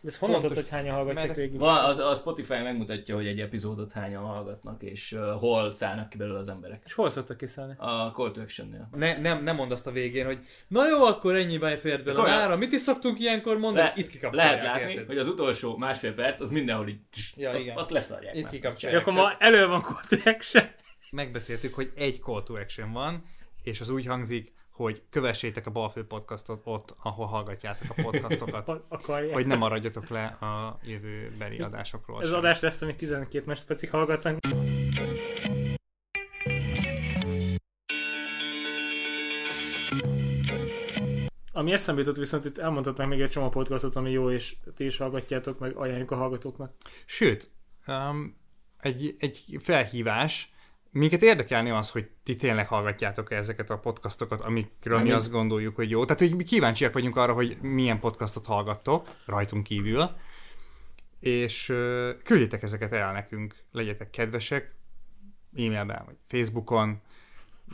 De ez honnan Pontos. tudod, hogy hányan hallgatják végig? Van, az, a Spotify megmutatja, hogy egy epizódot hányan hallgatnak, és uh, hol szállnak ki belőle az emberek. És hol szoktak kiszállni? A Call to Action-nél. Ne, nem, nem mondd azt a végén, hogy na jó, akkor ennyiben fért bele a ára. Mit is szoktunk ilyenkor mondani? Le, Itt kikapcsolják, lehet látni, érted? hogy az utolsó másfél perc, az mindenhol így, Ja, azt, igen. azt leszarják Itt már. kikapcsolják. Akkor ma elő van call to action. Megbeszéltük, hogy egy call to action van, és az úgy hangzik, hogy kövessétek a Balfő podcastot ott, ahol hallgatjátok a podcastokat, Akarják. hogy ne maradjatok le a jövőbeli adásokról. Ez sem. adás lesz, amit 12 másodpercig hallgatnak. Ami eszembe jutott, viszont itt elmondhatnánk még egy csomó podcastot, ami jó, és ti is hallgatjátok, meg ajánljuk a hallgatóknak. Sőt, um, egy, egy felhívás, minket érdekelni az, hogy ti tényleg hallgatjátok ezeket a podcastokat, amikről mi Mármint- azt gondoljuk, hogy jó. Tehát, hogy mi kíváncsiak vagyunk arra, hogy milyen podcastot hallgattok, rajtunk kívül, és uh, küldjétek ezeket el nekünk, legyetek kedvesek, e-mailben, vagy Facebookon,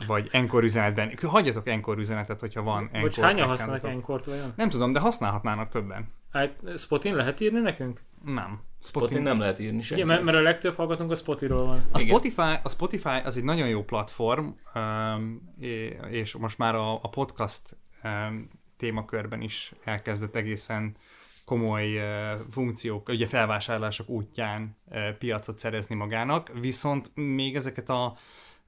vagy Encore üzenetben. Hagyjatok Encore üzenetet, hogyha van Encore Vagy hányan használnak Enkort vajon? Nem tudom, de használhatnának többen. Hát Spotin lehet írni nekünk? Nem. Spotin nem lehet írni senki. mert, mert a legtöbb hallgatónk a Spotiról van. A Igen. Spotify, a Spotify az egy nagyon jó platform, um, és most már a, a podcast um, témakörben is elkezdett egészen komoly uh, funkciók, ugye felvásárlások útján uh, piacot szerezni magának, viszont még ezeket a,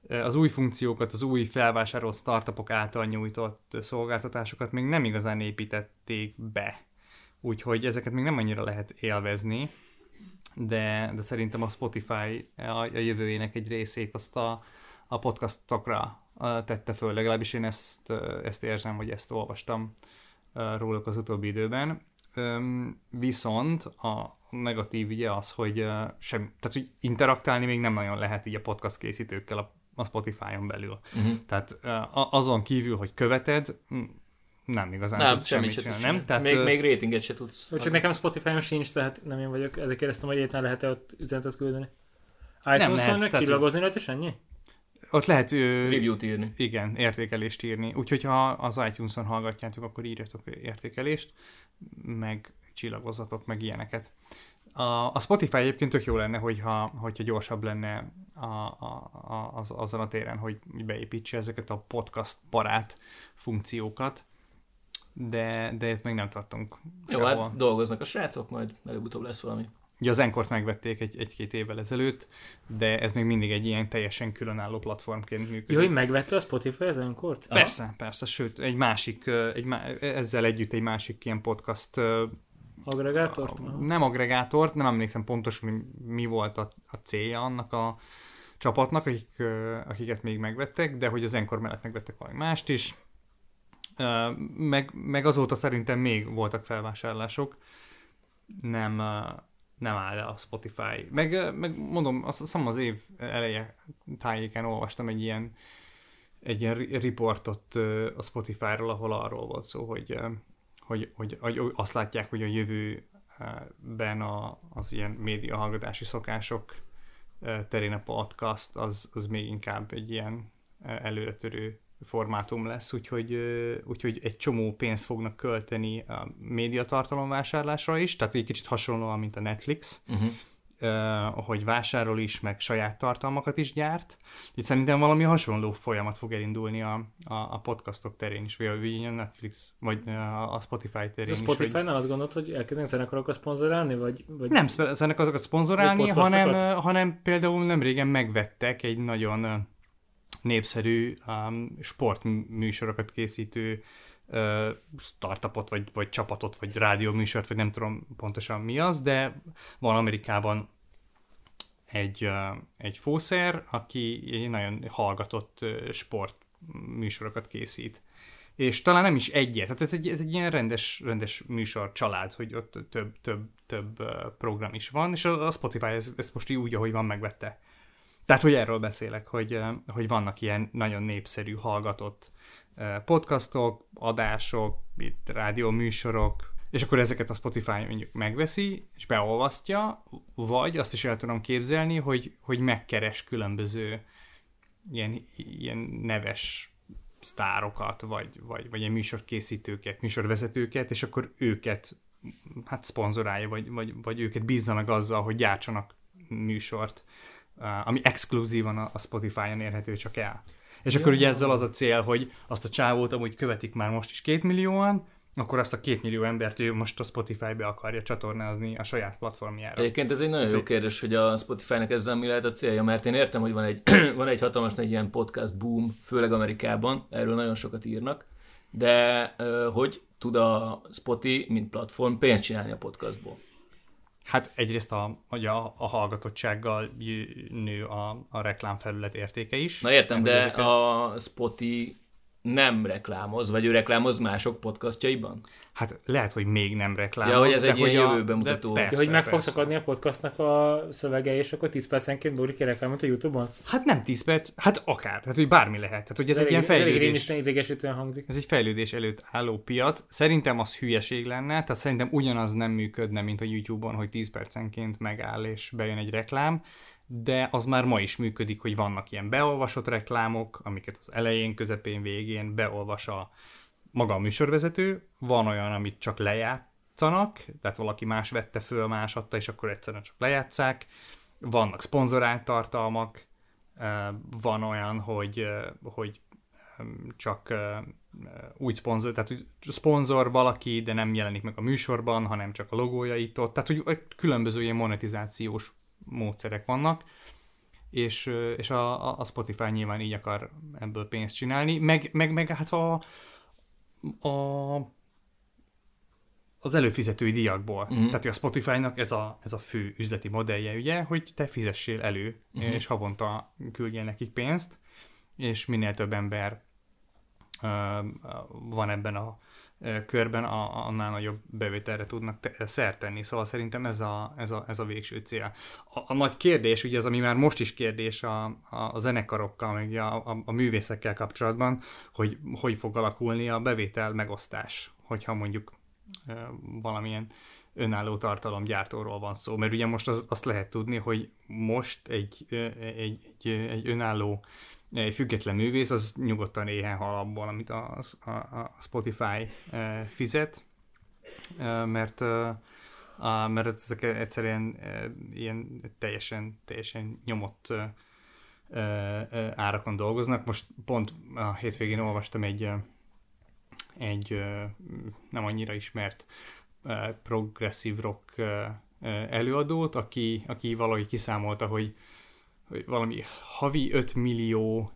uh, az új funkciókat, az új felvásárolt startupok által nyújtott szolgáltatásokat még nem igazán építették be. Úgyhogy ezeket még nem annyira lehet élvezni, de, de szerintem a Spotify a, a jövőjének egy részét azt a, a podcastokra tette föl, legalábbis én ezt, ezt érzem, vagy ezt olvastam róluk az utóbbi időben. Viszont a negatív ugye az, hogy sem, tehát, hogy interaktálni még nem nagyon lehet így a podcast készítőkkel a, a Spotify-on belül. Uh-huh. Tehát azon kívül, hogy követed, nem igazán Nem, tudsz semmit semmit se csinálni, nem? Tehát, még, ö, még ratinget se tudsz. Csak nekem Spotify-on sincs, tehát nem én vagyok. Ezért kérdeztem, hogy egyáltalán lehet-e ott üzenetet küldeni. iTunes-on lehet, csillagozni rajta, és ennyi? Ott lehet ö, Review-t írni. Igen, értékelést írni. Úgyhogy ha az iTunes-on hallgatjátok, akkor írjatok értékelést, meg csillagozzatok, meg ilyeneket. A, a Spotify egyébként tök jó lenne, hogyha, hogyha gyorsabb lenne a, a, a, az, azon a téren, hogy beépítse ezeket a podcast barát funkciókat, de, de ezt még nem tartunk. Jó, sehol. hát dolgoznak a srácok, majd előbb-utóbb lesz valami. Ugye az Enkort megvették egy, egy-két évvel ezelőtt, de ez még mindig egy ilyen teljesen különálló platformként működik. Jó, hogy megvette a Spotify az Enkort? Persze, persze, sőt, egy másik, egy, ezzel együtt egy másik ilyen podcast, Agregátort? a- nem agregátort, nem emlékszem pontosan, hogy mi volt a, a célja annak a csapatnak, akik, akiket még megvettek, de hogy az Enkor mellett megvettek valami mást is. Meg, meg azóta szerintem még voltak felvásárlások, nem, nem áll le a Spotify. Meg, meg mondom, azt hiszem az év eleje tájéken olvastam egy ilyen egy ilyen ri- riportot a Spotify-ról, ahol arról volt szó, hogy, hogy, hogy, hogy azt látják, hogy a jövőben a, az ilyen média hallgatási szokások terén a podcast az, az még inkább egy ilyen előretörő formátum lesz, úgyhogy, úgyhogy egy csomó pénzt fognak költeni a médiatartalom vásárlásra is, tehát egy kicsit hasonlóan, mint a Netflix, Uh-huh. uh, hogy vásárol is, meg saját tartalmakat is gyárt. Itt szerintem valami hasonló folyamat fog elindulni a, a, a podcastok terén is, vagy a, vagy a Netflix, vagy a, a Spotify terén A is. Spotify Hogy nem azt gondolt, hogy elkezdenek zenekarokat szponzorálni, vagy, vagy nem zenekarokat szponzorálni, hanem, hanem például nem régen megvettek egy nagyon népszerű um, sportműsorokat készítő uh, startupot, vagy, vagy csapatot, vagy rádióműsort, vagy nem tudom pontosan mi az, de van Amerikában egy, uh, egy fószer, aki egy nagyon hallgatott uh, sportműsorokat készít. És talán nem is egyet, tehát ez egy, ez egy ilyen rendes, rendes műsor család, hogy ott több, több, több program is van, és a Spotify ezt, ezt most így úgy, ahogy van, megvette. Tehát, hogy erről beszélek, hogy, hogy vannak ilyen nagyon népszerű, hallgatott podcastok, adások, itt rádióműsorok, és akkor ezeket a Spotify mondjuk megveszi, és beolvasztja, vagy azt is el tudom képzelni, hogy, hogy megkeres különböző ilyen, ilyen neves sztárokat, vagy, vagy, vagy ilyen műsorkészítőket, műsorvezetőket, és akkor őket hát szponzorálja, vagy, vagy, vagy őket bízza meg azzal, hogy gyártsanak műsort, ami exkluzívan a, a Spotify-on érhető csak el. És akkor ugye ezzel az a cél, hogy azt a csávót amúgy követik már most is két millióan, akkor azt a két millió embert ő most a Spotify-be akarja csatornázni a saját platformjára. Egyébként ez egy nagyon jó kérdés, hogy a Spotify-nak ezzel mi lehet a célja, mert én értem, hogy van egy, van egy hatalmas nagy ilyen podcast boom, főleg Amerikában, erről nagyon sokat írnak, de hogy tud a Spotify, mint platform pénzt csinálni a podcastból? Hát egyrészt a, hogy a, a hallgatottsággal nő a, a reklámfelület értéke is. Na értem, de ezeket- a Spotify nem reklámoz, vagy ő reklámoz mások podcastjaiban? Hát lehet, hogy még nem reklámoz. Ja, hogy ez de egy ilyen jövőben mutató. Persze, Ja, hogy meg fog persze. szakadni a podcastnak a szövege, és akkor 10 percenként búrik ki reklámot a Youtube-on? Hát nem 10 perc, hát akár, hát hogy bármi lehet. Tehát hogy ez, egy elég, ilyen elég fejlődés. rémisztően idegesítően hangzik. Ez egy fejlődés előtt álló piac. Szerintem az hülyeség lenne, tehát szerintem ugyanaz nem működne, mint a YouTube-on, hogy 10 percenként megáll és bejön egy reklám, de az már ma is működik, hogy vannak ilyen beolvasott reklámok, amiket az elején, közepén, végén beolvas a maga a műsorvezető, van olyan, amit csak lejátszanak, tehát valaki más vette föl, más adta, és akkor egyszerűen csak lejátszák, vannak szponzorált tartalmak, van olyan, hogy, hogy csak úgy szponzor, tehát hogy szponzor valaki, de nem jelenik meg a műsorban, hanem csak a logója itt ott, tehát hogy különböző ilyen monetizációs módszerek vannak, és, és a, a- Spotify nyilván így akar ebből pénzt csinálni, meg, meg, meg hát a, a az előfizetői díjakból. Uh-huh. Tehát a Spotify-nak ez a, ez a fő üzleti modellje, ugye, hogy te fizessél elő, uh-huh. és havonta küldjél nekik pénzt, és minél több ember ö, van ebben a körben, a, annál nagyobb bevételre tudnak te, szert tenni. Szóval szerintem ez a, ez a, ez a végső cél. A, a nagy kérdés, ugye az, ami már most is kérdés a, a, a zenekarokkal, meg a, a, a művészekkel kapcsolatban, hogy hogy fog alakulni a bevétel megosztás, hogyha mondjuk ö, valamilyen önálló tartalomgyártóról van szó. Mert ugye most az, azt lehet tudni, hogy most egy, egy, egy, egy önálló egy független művész, az nyugodtan éhen hal abból, amit a, a, a Spotify eh, fizet, eh, mert, eh, a, mert ezek egyszerűen ilyen teljesen, teljesen nyomott árakon dolgoznak. Most pont a hétvégén olvastam egy, egy nem annyira ismert progresszív rock előadót, aki, aki valahogy kiszámolta, hogy valami havi 5 millió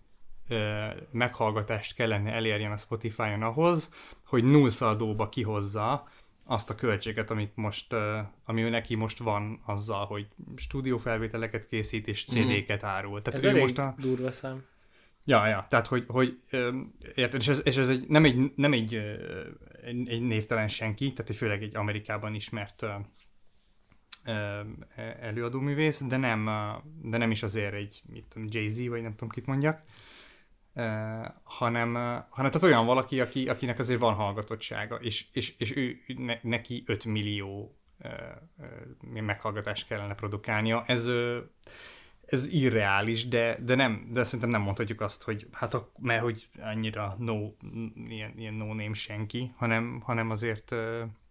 ö, meghallgatást kellene elérjen a Spotify-on ahhoz, hogy nullszaldóba kihozza azt a költséget, amit most, ö, ami neki most van azzal, hogy stúdiófelvételeket készít és CD-ket árul. Tehát Ez ő elég most a... durva szám. Ja, ja, tehát hogy, hogy érted, és ez, és ez egy, nem, egy, nem egy, egy, egy névtelen senki, tehát egy főleg egy Amerikában ismert ö, ö, előadóművész, de nem, de nem is azért egy, mit tudom, Jay-Z, vagy nem tudom kit mondjak, hanem, hanem tehát olyan valaki, aki, akinek azért van hallgatottsága, és, és, és ő, ne, neki 5 millió meghallgatást kellene produkálnia. Ez, ez irreális, de, de, nem, de szerintem nem mondhatjuk azt, hogy hát a, mert hogy annyira no, ilyen, ilyen no name senki, hanem, hanem azért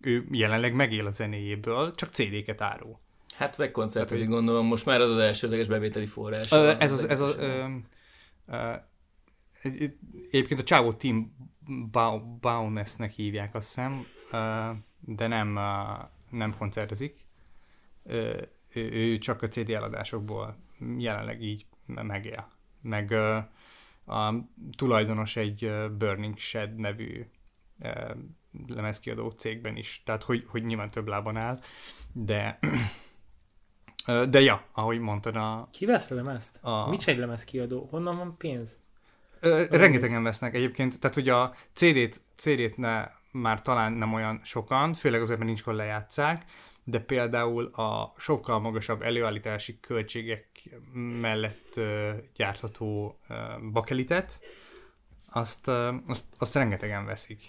ő jelenleg megél a zenéjéből, csak CD-ket árul. Hát meg koncertezik, gondolom, most már az az elsődleges bevételi forrás. Ö, ez az, ez az ö, ö, egy- egyébként a csávó Tim Bau- Bauness-nek hívják, azt hiszem, de nem, nem koncertezik. Ő csak a CD eladásokból jelenleg így megél. Meg a tulajdonos egy Burning Shed nevű lemezkiadó cégben is, tehát hogy, hogy nyilván több lábon áll, de de ja, ahogy mondtad, a, Ki vesz lemezt? A- Mit egy lemez kiadó? Honnan van pénz? Ö, rengetegen vesznek egyébként, tehát hogy a CD-t, CD-t ne, már talán nem olyan sokan, főleg azért, mert nincs lejátszák, de például a sokkal magasabb előállítási költségek mellett gyártható bakelitet, azt, azt, azt rengetegen veszik.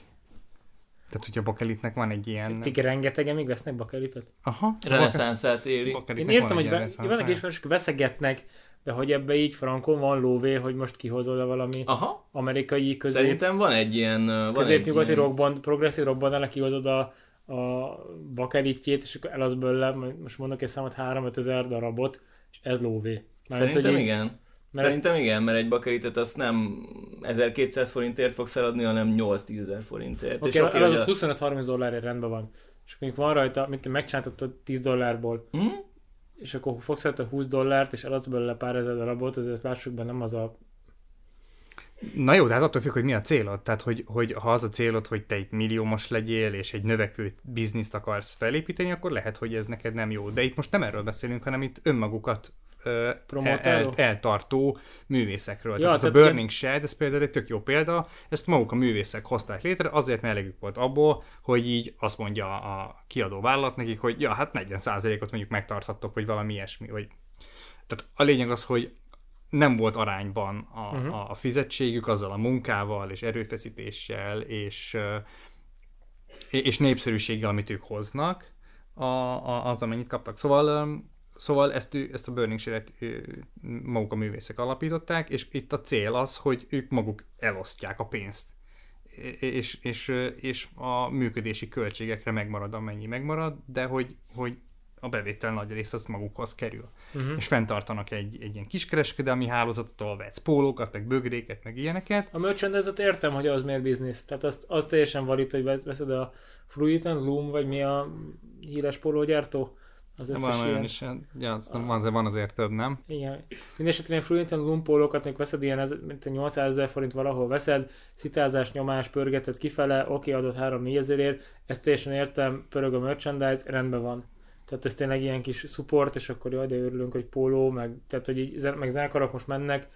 Tehát, hogy a bakelitnek van egy ilyen... Még rengetegen még vesznek bakelitot? Aha. Reneszánszát éli. Én értem, van hogy egy be, vannak ismerősök, veszegetnek, de hogy ebbe így frankon van lóvé, hogy most kihozol le valami Aha, amerikai közép, szerintem van egy ilyen... Van középnyugati ilyen... rockband, progresszív rockband, kihozod a, a bakelitjét, és akkor elasz belőle, most mondok egy számot, 3-5 ezer darabot, és ez lóvé. Mármint, Szerintem így, igen. Mert Szerintem ezt... igen, mert egy bakelitet azt nem 1200 forintért fogsz eladni, hanem 8-10 ezer forintért. Okay, és okay, a... 25-30 dollárért rendben van. És akkor van rajta, mint megcsináltad 10 dollárból, hmm? és akkor fogsz rajta 20 dollárt, és eladsz belőle pár ezer darabot, ezért lássuk be, nem az a Na jó, de hát attól függ, hogy mi a célod. Tehát, hogy, hogy ha az a célod, hogy te itt milliómos legyél, és egy növekvő bizniszt akarsz felépíteni, akkor lehet, hogy ez neked nem jó. De itt most nem erről beszélünk, hanem itt önmagukat el, eltartó művészekről. Ja, tehát, ez a Burning ilyen... Shed, ez például egy tök jó példa, ezt maguk a művészek hozták létre, azért mert elegük volt abból, hogy így azt mondja a kiadó vállalat nekik, hogy ja, hát 40%-ot mondjuk megtarthattok, vagy valami ilyesmi. Vagy... Tehát a lényeg az, hogy nem volt arányban a, uh-huh. a fizetségük azzal a munkával, és erőfeszítéssel, és, és népszerűséggel, amit ők hoznak, a, a, az, amennyit kaptak. Szóval Szóval ezt, ezt a Burning Share-et maguk a művészek alapították, és itt a cél az, hogy ők maguk elosztják a pénzt. És, és, és a működési költségekre megmarad, amennyi megmarad, de hogy, hogy a bevétel nagy része az magukhoz kerül. Uh-huh. És fenntartanak egy, egy ilyen kiskereskedelmi hálózatot, ahol vetsz pólókat, meg bögréket, meg ilyeneket. A merchandise értem, hogy az miért biznisz. Tehát azt, azt teljesen valít, hogy veszed a Fruit and Loom, vagy mi a híres pólógyártó, az összes van ilyen... is, ja, az nem, van, van azért több, nem? Igen. Mindenesetre ilyen Fluent and lumpólókat még veszed ilyen, mint 800 ezer forint valahol veszed, szitázás, nyomás, pörgeted kifele, oké, okay, adott 3-4 ezerért, ezt teljesen értem, pörög a merchandise, rendben van. Tehát ez tényleg ilyen kis support, és akkor jaj, de örülünk, hogy póló, meg, tehát, hogy így, meg zenekarok most mennek,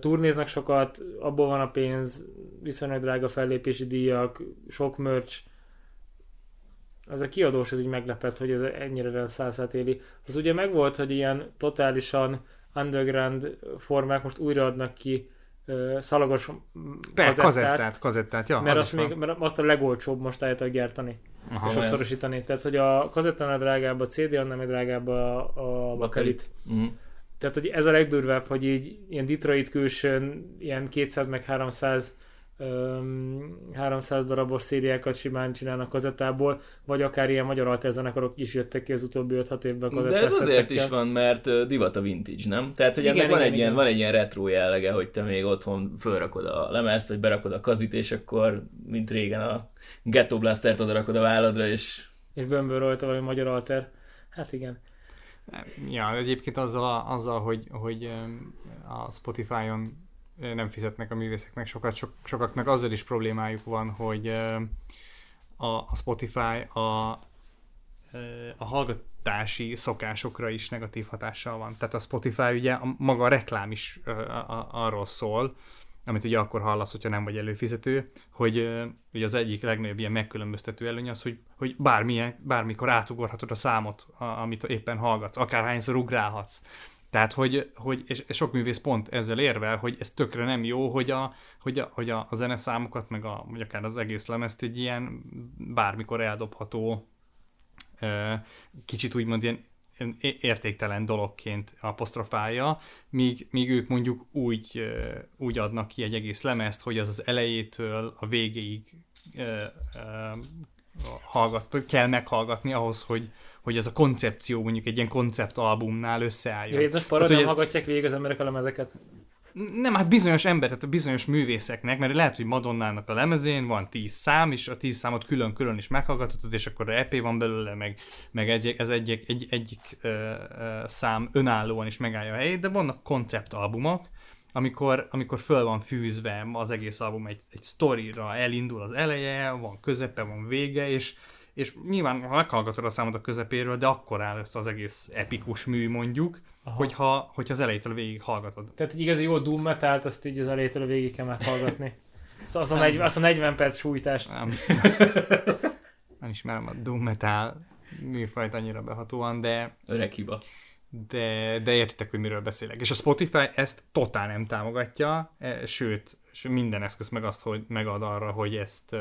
turnéznak sokat, abból van a pénz, viszonylag drága fellépési díjak, sok merch, ez a kiadós ez így meglepett, hogy ez ennyire reneszánszát éli. Az ugye megvolt, hogy ilyen totálisan underground formák most újraadnak ki uh, szalagos Persze, kazettát, kazettát, kazettát ja, mert, az azt még, mert azt a legolcsóbb most állítok gyártani. Aha, sokszorosítani. Tehát, hogy a kazettánál drágább a CD, annál drágább a, a bakelit. Uh-huh. Tehát, hogy ez a legdurvább, hogy így ilyen Detroit külsőn ilyen 200 meg 300 300 darabos szériákat simán csinálnak kazettából, vagy akár ilyen magyar altezenekarok is jöttek ki az utóbbi 5-6 évben De ez azért is van, mert divat a vintage, nem? Tehát, hogy igen, ennek igen, van, egy igen. Ilyen, van egy ilyen retro jellege, hogy te még otthon fölrakod a lemezt, vagy berakod a kazit, és akkor, mint régen a Ghetto Blastert oda rakod a válladra, és... És bömböl rajta valami magyar alter. Hát igen. Ja, egyébként azzal, azzal hogy, hogy a Spotify-on nem fizetnek a művészeknek sokat, sok, sokaknak azzal is problémájuk van, hogy a, a Spotify a, a hallgatási szokásokra is negatív hatással van. Tehát a Spotify ugye a, maga a reklám is a, a, arról szól, amit ugye akkor hallasz, hogyha nem vagy előfizető, hogy ugye az egyik legnagyobb ilyen megkülönböztető előny az, hogy, hogy bármilyen, bármikor átugorhatod a számot, a, amit éppen hallgatsz, akárhányszor ugrálhatsz. Tehát, hogy, hogy és, és sok művész pont ezzel érvel, hogy ez tökre nem jó, hogy a, hogy a, hogy a, a zeneszámokat, meg a, vagy akár az egész lemezt egy ilyen bármikor eldobható, kicsit úgymond ilyen értéktelen dologként apostrofálja, míg, míg ők mondjuk úgy, úgy adnak ki egy egész lemezt, hogy az az elejétől a végéig hallgat, kell meghallgatni ahhoz, hogy, hogy ez a koncepció mondjuk egy ilyen konceptalbumnál összeálljon. Ja, most paradán hát, hallgatják végig az emberek a lemezeket? Nem, hát bizonyos ember, tehát a bizonyos művészeknek, mert lehet, hogy Madonnának a lemezén van tíz szám, és a tíz számot külön-külön is meghallgathatod, és akkor EP van belőle, meg, meg egy, ez egy, egy, egyik ö, ö, szám önállóan is megállja a helyét, de vannak konceptalbumok, amikor, amikor föl van fűzve az egész album egy, egy sztorira, elindul az eleje, van közepe, van vége, és, és nyilván, ha meghallgatod a számot a közepéről, de akkor áll össze az egész epikus mű mondjuk, Aha. hogyha, hogyha az elejétől végig hallgatod. Tehát egy igazi jó doom metalt, azt így az elejétől végig kell meghallgatni. Szóval azt a, 40, azt a 40 perc sújtást. Nem. nem ismerem a doom metal műfajt annyira behatóan, de... Öreg hiba. De, de értitek, hogy miről beszélek. És a Spotify ezt totál nem támogatja, e, sőt, minden eszköz meg azt, hogy megad arra, hogy ezt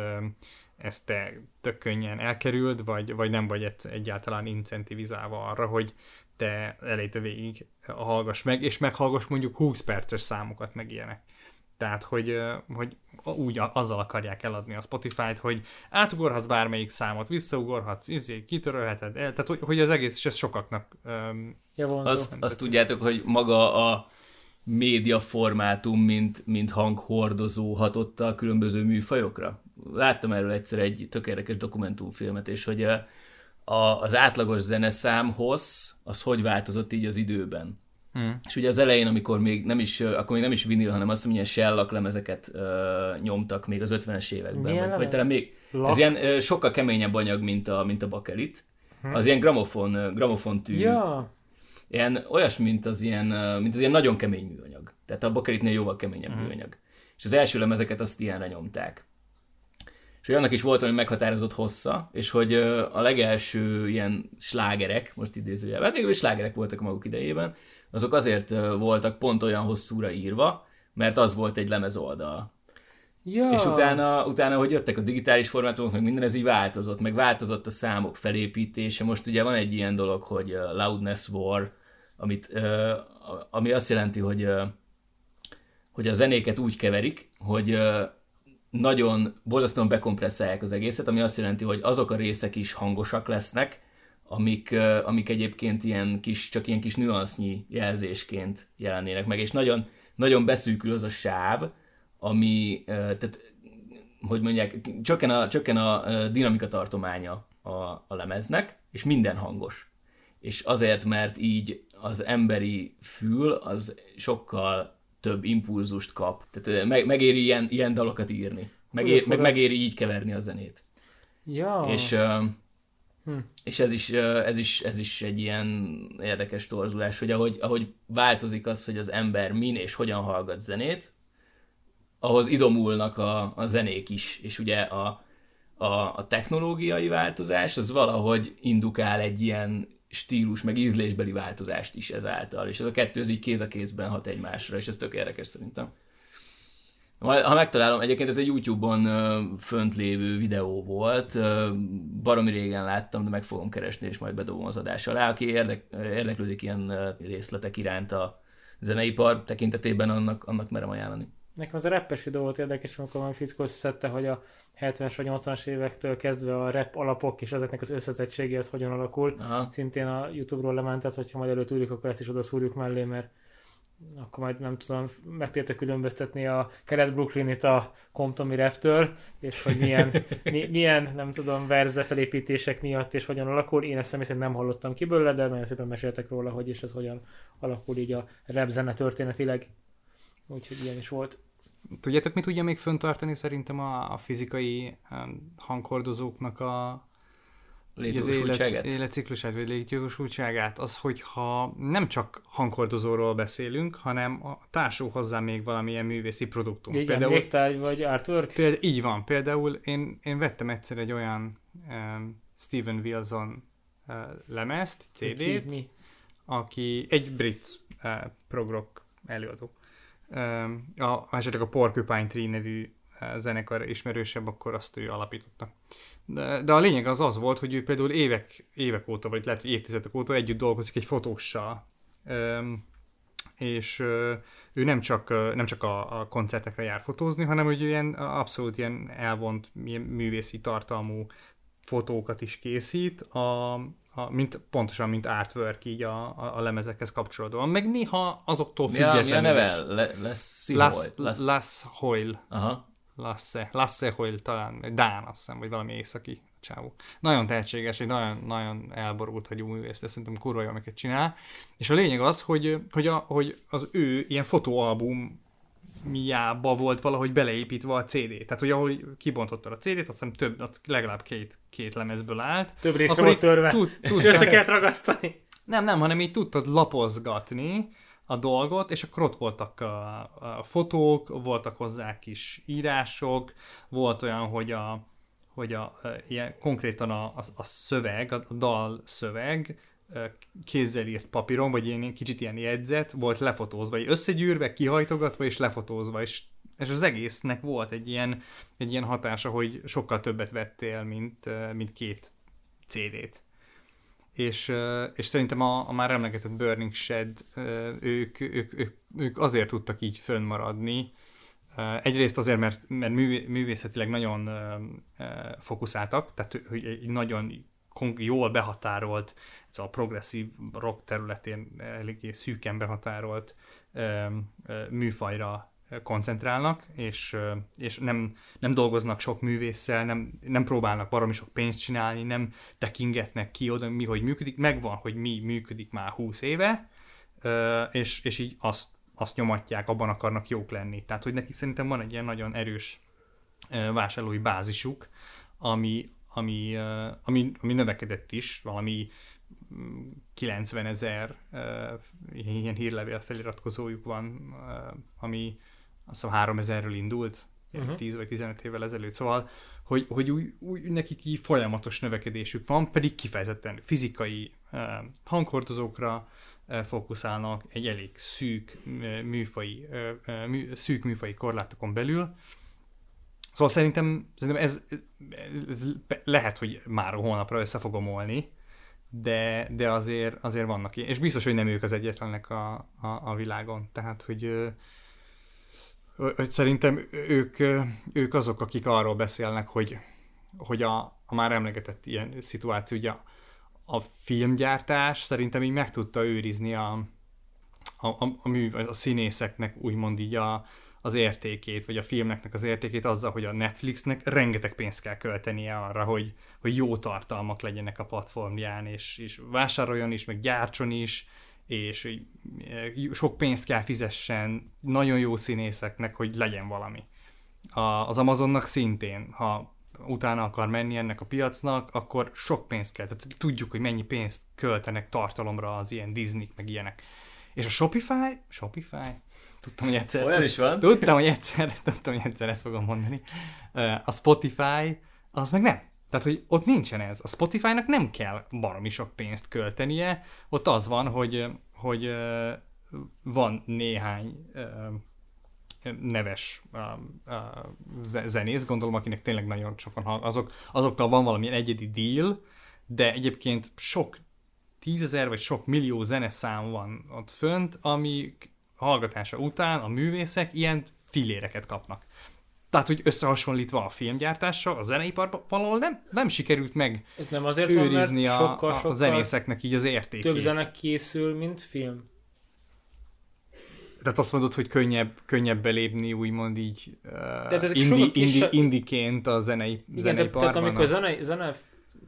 ezt te tök könnyen elkerüld, vagy, vagy nem vagy egyáltalán incentivizálva arra, hogy te elejétől végig hallgass meg, és meghallgass mondjuk 20 perces számokat, meg ilyenek. Tehát, hogy, hogy úgy azzal akarják eladni a Spotify-t, hogy átugorhatsz bármelyik számot, visszaugorhatsz, izé, kitörölheted el, tehát hogy, hogy az egész, és ez sokaknak um, Azt, azt tudjátok, hogy maga a média formátum, mint, mint hanghordozó hatotta a különböző műfajokra? Láttam erről egyszer egy tök érdekes dokumentumfilmet, és hogy a, a, az átlagos zeneszám hossz, az hogy változott így az időben. Hmm. És ugye az elején, amikor még nem is, akkor még nem is vinil, hanem azt, hogy milyen shellak lemezeket uh, nyomtak még az 50-es években. vagy, vagy talán még, Lak? ez ilyen uh, sokkal keményebb anyag, mint a, mint a bakelit. Hmm. Az ilyen gramofon, uh, gramofon tű. Ja. Ilyen olyas, mint az ilyen, mint az ilyen nagyon kemény műanyag. Tehát a bakelitnél jóval keményebb hmm. műanyag. És az első lemezeket azt ilyenre nyomták. És hogy annak is volt valami meghatározott hossza, és hogy a legelső ilyen slágerek, most idézőjelben, hát végül is slágerek voltak a maguk idejében, azok azért voltak pont olyan hosszúra írva, mert az volt egy lemezoldal. Ja. És utána, utána, hogy jöttek a digitális formátumok, meg minden, ez így változott, meg változott a számok felépítése. Most ugye van egy ilyen dolog, hogy loudness war, amit, ami azt jelenti, hogy, hogy a zenéket úgy keverik, hogy nagyon borzasztóan bekompresszálják az egészet, ami azt jelenti, hogy azok a részek is hangosak lesznek, amik, amik egyébként ilyen kis, csak ilyen kis nüansznyi jelzésként jelennének meg, és nagyon, nagyon beszűkül az a sáv, ami, tehát, hogy mondják, csökken a, csökken a dinamika tartománya a, a lemeznek, és minden hangos. És azért, mert így az emberi fül az sokkal több impulzust kap. Tehát meg, megéri ilyen, ilyen dalokat írni. Megér, meg megéri így keverni a zenét. Ja. És Hm. És ez is, ez, is, ez is egy ilyen érdekes torzulás, hogy ahogy, ahogy változik az, hogy az ember min és hogyan hallgat zenét, ahhoz idomulnak a, a zenék is, és ugye a, a, a technológiai változás az valahogy indukál egy ilyen stílus, meg ízlésbeli változást is ezáltal, és ez a kettő az így kéz a kézben hat egymásra, és ez tök érdekes szerintem. Ha megtalálom, egyébként ez egy YouTube-on fönt lévő videó volt, baromi régen láttam, de meg fogom keresni, és majd bedobom az adás alá. Aki érdek, érdeklődik ilyen részletek iránt a zeneipar tekintetében, annak, annak merem ajánlani. Nekem az a rappes videó volt érdekes, amikor a fickó összeszedte, hogy a 70-es vagy 80-as évektől kezdve a rap alapok és ezeknek az összetettsége az hogyan alakul. Aha. Szintén a YouTube-ról lementett, hogyha majd előtt akkor ezt is oda szúrjuk mellé, mert akkor majd nem tudom, meg tudjátok különböztetni a kelet Brooklynit a Comptomi Raptől, és hogy milyen, mi, milyen, nem tudom, verze felépítések miatt, és hogyan alakul. Én ezt személy nem hallottam ki belőle, de nagyon szépen meséltek róla, hogy és ez hogyan alakul így a rap zene történetileg. Úgyhogy ilyen is volt. Tudjátok, mit tudja még föntartani szerintem a, a fizikai um, hanghordozóknak a, létjogosultságát? Élet, életciklusát, vagy létjogosultságát, az, hogyha nem csak hanghordozóról beszélünk, hanem a társul hozzá még valamilyen művészi produktum. Igen, például, végtárgy vagy artwork? Például, így van. Például én, én vettem egyszer egy olyan um, Steven Wilson uh, lemezt, CD-t, aki egy brit uh, progrock előadó. Um, a, esetleg a Porcupine Tree nevű zenekar ismerősebb, akkor azt ő alapította. De, de a lényeg az az volt, hogy ő például évek, évek óta, vagy lehet évtizedek óta együtt dolgozik egy fotóssal. Üm, és ő nem csak, nem csak a, a koncertekre jár fotózni, hanem hogy ilyen abszolút ilyen elvont, ilyen művészi tartalmú fotókat is készít, a, a, mint, pontosan, mint artwork így a, a, a lemezekhez kapcsolódóan. Meg néha azoktól függetlenül Mi a, mi a neve? Le, lesz Las, Las, Las Hoyle. Aha. Lasse, Lasse Hoyle talán, Dán azt hiszem, vagy valami északi csávó. Nagyon tehetséges, egy nagyon, nagyon elborult hogy művész, de szerintem kurva jó, amiket csinál. És a lényeg az, hogy, hogy, a, hogy az ő ilyen fotóalbum miába volt valahogy beleépítve a CD. Tehát, hogy ahogy kibontotta a CD-t, azt hiszem több, az legalább két, két lemezből állt. Több részre volt törve, tud, tud, össze kellett ragasztani. Nem, nem, hanem így tudtad lapozgatni, a dolgot, és akkor ott voltak a, a fotók, voltak hozzá kis írások, volt olyan, hogy a, hogy a, a ilyen, konkrétan a, a, a szöveg, a, a dal szöveg kézzel írt papíron, vagy ilyen kicsit ilyen jegyzet, volt lefotózva, vagy összegyűrve, kihajtogatva és lefotózva, és, és az egésznek volt egy ilyen, egy ilyen hatása, hogy sokkal többet vettél, mint, mint két CD-t és, és szerintem a, a már emlegetett Burning Shed, ők, ők, ők, ők azért tudtak így fönnmaradni, Egyrészt azért, mert, mert művé, művészetileg nagyon fókuszáltak, tehát hogy egy nagyon jól behatárolt, ez a progresszív rock területén eléggé szűken behatárolt műfajra koncentrálnak, és, és nem, nem dolgoznak sok művésszel, nem, nem próbálnak baromi sok pénzt csinálni, nem tekingetnek ki oda, mi hogy működik, megvan, hogy mi működik már 20 éve, és, és így azt, azt nyomatják, abban akarnak jók lenni. Tehát, hogy nekik szerintem van egy ilyen nagyon erős vásárlói bázisuk, ami, ami, ami, ami növekedett is, valami 90 ezer ilyen hírlevél feliratkozójuk van, ami azt hiszem 3000-ről indult, uh-huh. 10 vagy 15 évvel ezelőtt, szóval, hogy, hogy úgy, úgy, nekik így folyamatos növekedésük van, pedig kifejezetten fizikai hanghordozókra uh, fókuszálnak egy elég szűk műfai, mű, szűk műfai korlátokon belül, Szóval szerintem, szerintem ez, lehet, hogy már holnapra össze fogom olni, de, de azért, azért vannak ilyen. És biztos, hogy nem ők az egyetlenek a, a, a világon. Tehát, hogy hogy szerintem ők, ők azok, akik arról beszélnek, hogy, hogy a, a már emlegetett ilyen szituáció, ugye a, a filmgyártás szerintem így meg tudta őrizni a, a, a, a, mű, a színészeknek úgymond így a, az értékét, vagy a filmeknek az értékét azzal, hogy a Netflixnek rengeteg pénzt kell költenie arra, hogy, hogy jó tartalmak legyenek a platformján, és, és vásároljon is, meg gyártson is, és sok pénzt kell fizessen nagyon jó színészeknek, hogy legyen valami. A, az Amazonnak szintén, ha utána akar menni ennek a piacnak, akkor sok pénzt kell. Tehát tudjuk, hogy mennyi pénzt költenek tartalomra az ilyen Disney, meg ilyenek. És a Shopify, Shopify, tudtam, hogy egyszer... Olyan is van. Tudtam, hogy egyszer, tudtam, hogy egyszer ezt fogom mondani. A Spotify, az meg nem. Tehát, hogy ott nincsen ez. A Spotify-nak nem kell baromi sok pénzt költenie, ott az van, hogy, hogy van néhány neves zenész, gondolom, akinek tényleg nagyon sokan azok, azokkal van valamilyen egyedi deal, de egyébként sok tízezer vagy sok millió zeneszám van ott fönt, ami hallgatása után a művészek ilyen filéreket kapnak. Tehát, hogy összehasonlítva a filmgyártással, a zeneiparban valahol nem, nem sikerült meg Ez nem azért őrizni van, mert sokkal, a, sokkal a zenészeknek így az értékét. Több zene készül, mint film. Tehát azt mondod, hogy könnyebb, könnyebb belépni, úgymond így uh, indi, indi, indiként a zenei, Igen, tehát, tehát amikor zene, zene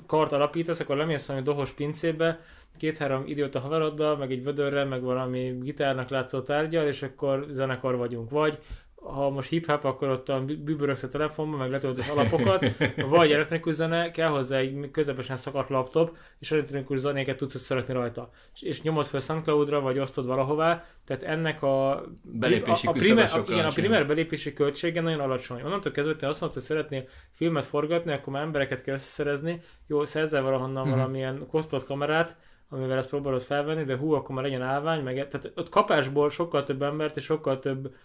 kart alapítasz, akkor lemész valami dohos pincébe, két-három idióta haveroddal, meg egy vödörrel, meg valami gitárnak látszó tárgyal, és akkor zenekar vagyunk. Vagy ha most hip-hop, akkor ott a bűböröksz a telefonban, meg letöltesz alapokat, vagy elektronikus zene, kell hozzá egy közepesen szakadt laptop, és elektronikus zenéket tudsz szeretni rajta. És, és nyomod fel SoundCloud-ra, vagy osztod valahová, tehát ennek a belépési a, a, primer, a, igen, a primer belépési költsége nagyon alacsony. Onnantól kezdve, te azt mondod, hogy szeretnél filmet forgatni, akkor már embereket kell összeszerezni, jó, szerzel valahonnan mm-hmm. valamilyen kosztott kamerát, amivel ezt próbálod felvenni, de hú, akkor már legyen állvány, meg tehát ott kapásból sokkal több embert és sokkal több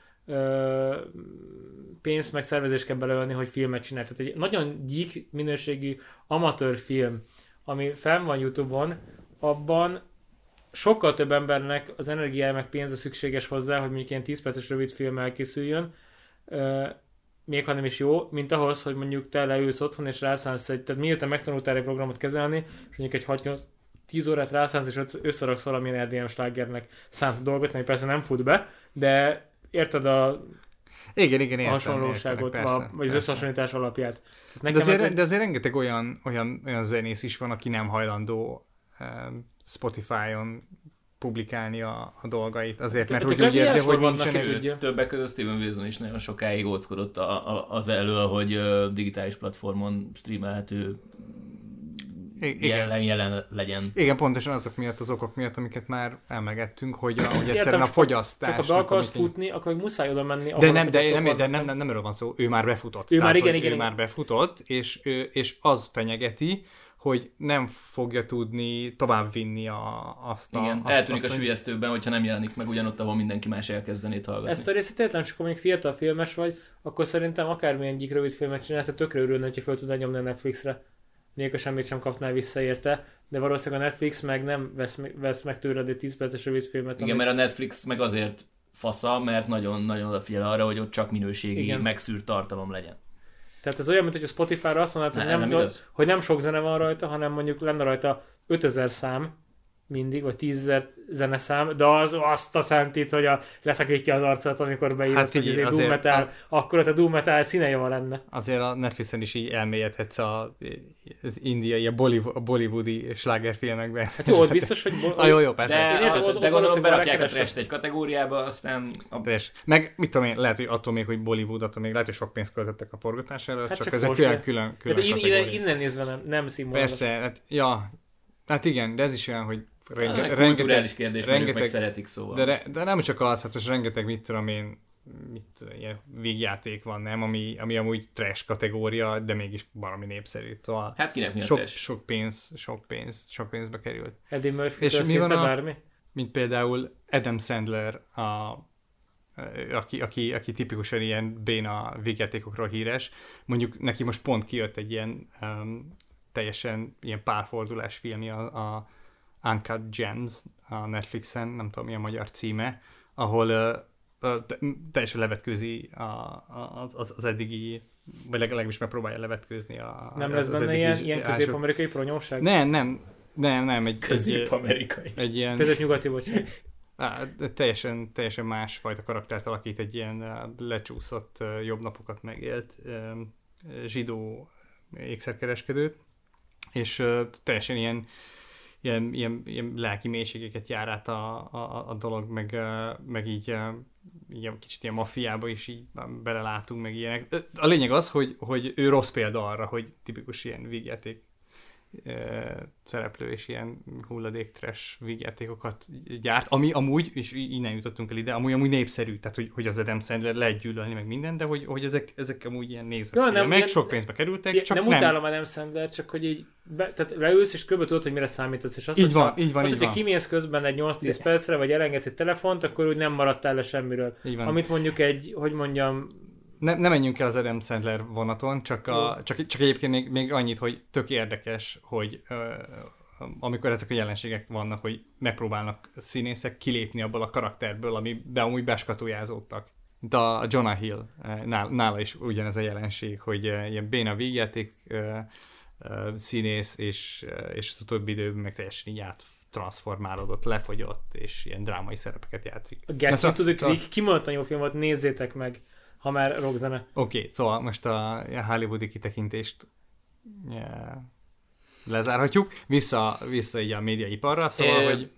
pénzt meg szervezést kell beleölni, hogy filmet csinálj. Tehát egy nagyon gyík minőségű amatőr film, ami fenn van Youtube-on, abban sokkal több embernek az energiája meg pénze szükséges hozzá, hogy mondjuk ilyen 10 perces rövid film elkészüljön, még ha nem is jó, mint ahhoz, hogy mondjuk te leülsz otthon és rászánsz egy, tehát miután megtanultál egy programot kezelni, és mondjuk egy 6 10 órát rászánsz, és összeraksz valamilyen RDM slágernek szánt dolgot, ami persze nem fut be, de érted a igen, igen, értem, hasonlóságot, értem, persze, vagy az összehasonlítás alapját. Nekem de, azért, egy... de azért rengeteg olyan, olyan, olyan zenész is van, aki nem hajlandó um, Spotify-on publikálni a, a dolgait, azért, mert úgy, úgy érzi, hogy nincsen tudja. Többek között Steven Wilson is nagyon sokáig óckodott a, a, az elől, hogy digitális platformon streamelhető igen. Jelen, jelen legyen. Igen, pontosan azok miatt, az okok miatt, amiket már elmegettünk, hogy, a, hogy egyszerűen a fogyasztás. Csak ha be akarsz futni, akkor muszáj oda menni. De nem, de, nem, de nem, nem, nem erről van szó, ő már befutott. Ő Tehát, már igen, igen, ő igen. már befutott, és, és az fenyegeti, hogy nem fogja tudni továbbvinni a, azt a... Igen, azt, eltűnik azt, a sülyeztőben, hogyha nem jelenik meg ugyanott, ahol mindenki más elkezdené hallgatni. Ezt a részét értem, csak mondjuk fiatal filmes vagy, akkor szerintem akármilyen egyik rövid filmet csinálsz, tökre örülne, hogyha fel tudnál nyomni a Netflixre nélkül semmit sem kapnál vissza érte, de valószínűleg a Netflix meg nem vesz, vesz meg tőled egy 10 perces rövid filmet. Igen, amit... mert a Netflix meg azért fasza, mert nagyon-nagyon odafigyel arra, hogy ott csak minőségi, Igen. megszűrt tartalom legyen. Tehát ez olyan, mint hogy a Spotify-ra azt hogy Ne, ez nem, nem igaz. hogy nem sok zene van rajta, hanem mondjuk lenne rajta 5000 szám mindig, vagy 10.000 zeneszám, de az azt a számít, hogy a, leszakítja az arcot, amikor beírod, Hát hogy figyelj, ez egy doom azért metal, akkor ott a doom metal színe jó lenne. Azért a Netflixen is így elmélyedhetsz a, az indiai, a, Bollywood, a bollywoodi slágerfilmekben. Hát jó, ott biztos, hogy... bo- Ah, jó, jó, persze. De, értem, a, ott- de gondolom berakják a trash egy kategóriába, aztán a És meg mit tudom én, lehet, hogy attól még, hogy Bollywood, attól még lehet, hogy sok pénzt költöttek a forgatására, Hát csak, csak ezek külön, külön, külön Hát innen, innen nézve nem, nem színvonalas. Persze, hát, ja, hát igen, de ez is olyan, hogy renge, Renge, rengeteg, kulturális kérdés, rengeteg, meg szeretik szóval. de, re, de nem csak az, hát most rengeteg, mit tudom én, mit ilyen vígjáték van, nem, ami, ami amúgy trash kategória, de mégis valami népszerű. Szóval Hát kinek mi a sok, trash? sok pénz, sok pénz, sok pénzbe került. Eddie Murphy És mi van a- bármi? Mint például Adam Sandler, a, aki, aki, aki tipikusan ilyen béna végjátékokról híres. Mondjuk neki most pont kijött egy ilyen um, teljesen ilyen párfordulás filmje, a, a Uncut Gems a Netflixen, nem tudom mi a magyar címe, ahol uh, uh, te- teljesen levetkőzi a, az, az, az eddigi, vagy legalábbis megpróbálja levetkőzni a Nem lesz benne ilyen, ilyen közép-amerikai pronyóság? Nem, nem, nem, nem, egy, egy, Közép-amerikai. egy ilyen... Közép-nyugati, bocsánat. Á, de teljesen, teljesen másfajta karaktert alakít, egy ilyen lecsúszott, jobb napokat megélt zsidó ékszerkereskedőt, és teljesen ilyen, ilyen, ilyen, ilyen lelki mélységeket jár át a, a, a dolog, meg, meg így, egy kicsit ilyen maffiába is így belelátunk, meg ilyenek. A lényeg az, hogy, hogy ő rossz példa arra, hogy tipikus ilyen vígjáték szereplő és ilyen hulladék trash vígjátékokat gyárt, ami amúgy, és innen jutottunk el ide, amúgy, amúgy népszerű, tehát hogy, hogy az Adam Sandler lehet gyűlölni meg minden, de hogy, hogy ezek, ezek amúgy ilyen nézett Jó, nem, ilyen- sok pénzbe kerültek, Ilyen, csak nem, nem. utálom Adam Sandler, csak hogy így be, tehát leülsz, és kb. tudod, hogy mire számítasz. És az, Így hogyha, van, így van, az, így hogyha van. kimész közben egy 8-10 percre, vagy elengedsz egy telefont, akkor úgy nem maradtál le semmiről. Amit mondjuk egy, hogy mondjam, Ne, ne menjünk el az Adam Sandler vonaton, csak, a, csak, csak egyébként még, még annyit, hogy tök érdekes, hogy ö, amikor ezek a jelenségek vannak, hogy megpróbálnak színészek kilépni abból a karakterből, amiben amúgy beskatujázódtak. De a Jonah Hill, nála, nála is ugyanez a jelenség, hogy ilyen béna végjáték eh, színész, és, és az utóbbi időben meg teljesen így áttransformálódott, lefogyott, és ilyen drámai szerepeket játszik. a Na, Get szóval- to the szóval- Creek, kimondottan jó film volt, nézzétek meg, ha már rockzene. Oké, okay, szóval most a hollywoodi kitekintést yeah, lezárhatjuk. Vissza, vissza így a médiaiparra, szóval, É, hogy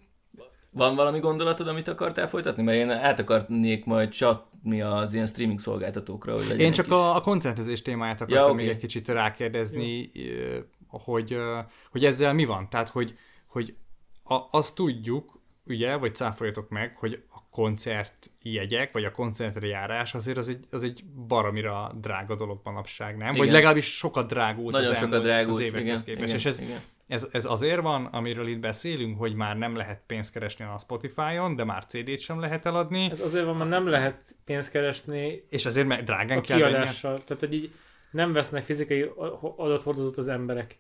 Van valami gondolatod, amit akartál folytatni? Mert én át akarnék majd csatni az ilyen streaming szolgáltatókra. Hogy én csak kis- a, a koncertezés témáját akartam Ja, még oké. egy kicsit rákérdezni, ö, hogy, ö, hogy ezzel mi van? Tehát, hogy, hogy a, azt tudjuk, ugye, vagy cáfoljatok meg, hogy koncertjegyek, vagy a koncertre járás azért az egy, az egy baromira drága dolog manapság, nem? Vagy Igen. legalábbis sokat drágult Nagyon az sokat elmúlt- drágult, az évekhez igen, képest. igen, és ez, igen. Ez, ez azért van, amiről itt beszélünk, hogy már nem lehet pénzt keresni a Spotify-on, de már CD-t sem lehet eladni, Ez azért van, mert nem lehet pénzt keresni és azért meg drágán a kell venni, kiadással. Tehát, hogy így nem vesznek fizikai adathordozót az emberek.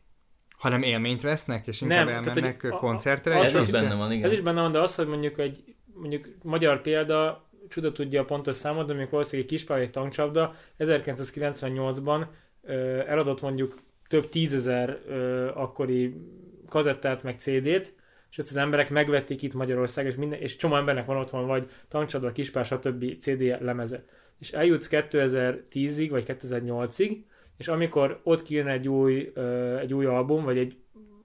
hanem élményt vesznek, és inkább Nem, tehát, elmennek a- koncertre. az, Ez is benne van, igen. Ez is benne van, de az, hogy mondjuk egy mondjuk magyar példa, csuda tudja a pontos számot, de mondjuk valószínűleg egy kispál egy tankcsapda 1998-ban ö, eladott mondjuk több tízezer ö, akkori kazettát meg CD-t, és ezt az emberek megvették itt Magyarország, és, minden, és csomó embernek van otthon, vagy tankcsapda, kispál, stb. CD lemeze. És eljutsz 2010-ig, vagy 2008-ig, és amikor ott kijön egy új, ö, egy új album, vagy egy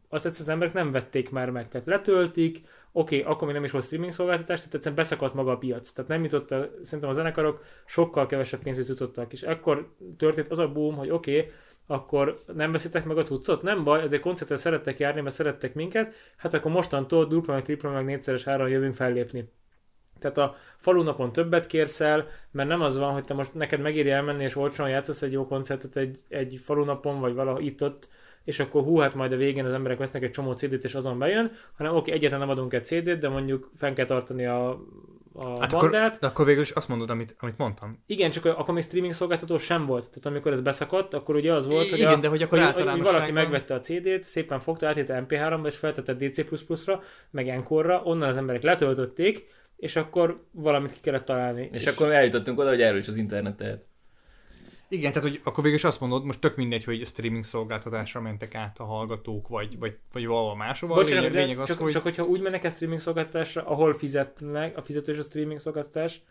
azt egyszerűen az emberek nem vették már meg. Tehát letöltik, oké, okay, akkor még nem is volt streaming szolgáltatás, tehát egyszerűen beszakadt maga a piac. Tehát nem jutott, a, szerintem a zenekarok sokkal kevesebb pénzét jutottak, és akkor történt az a boom, hogy oké, okay, akkor nem veszitek meg a cuccot? Nem baj, azért koncertre szerettek járni, mert szerettek minket, hát akkor mostantól dupla, meg tripla, meg négyszeres áron jövünk fellépni. Tehát a falunapon többet kérsz el, mert nem az van, hogy te most neked megéri elmenni, és olcsóan játszasz egy jó koncertet egy, egy falunapon, vagy valahol itt-ott, és akkor hú, hát majd a végén az emberek vesznek egy csomó CD-t, és azon bejön, hanem oké, egyetlen nem adunk egy CD-t, de mondjuk fenn kell tartani a, a Hát bandát. akkor, de akkor végül is azt mondod, amit, amit mondtam. Igen, csak akkor még streaming szolgáltató sem volt. Tehát amikor ez beszakadt, akkor ugye az volt, hogy, Igen, a, de hogy akkor hogy, hogy valaki megvette a CD-t, szépen fogta, átírta MP3-ba, és feltette DC++-ra, meg Encore-ra, onnan az emberek letöltötték, és akkor valamit ki kellett találni. És, és akkor eljutottunk oda, hogy erről is az internet tehet. Igen, tehát hogy akkor végül is azt mondod, most tök mindegy, hogy streaming szolgáltatásra mentek át a hallgatók, vagy, vagy, vagy valahol máshova. Bocsánat, lényeg, lényeg az, csak, hogy... csak hogyha úgy mennek a streaming szolgáltatásra, ahol fizetnek, a fizetős a streaming szolgáltatás,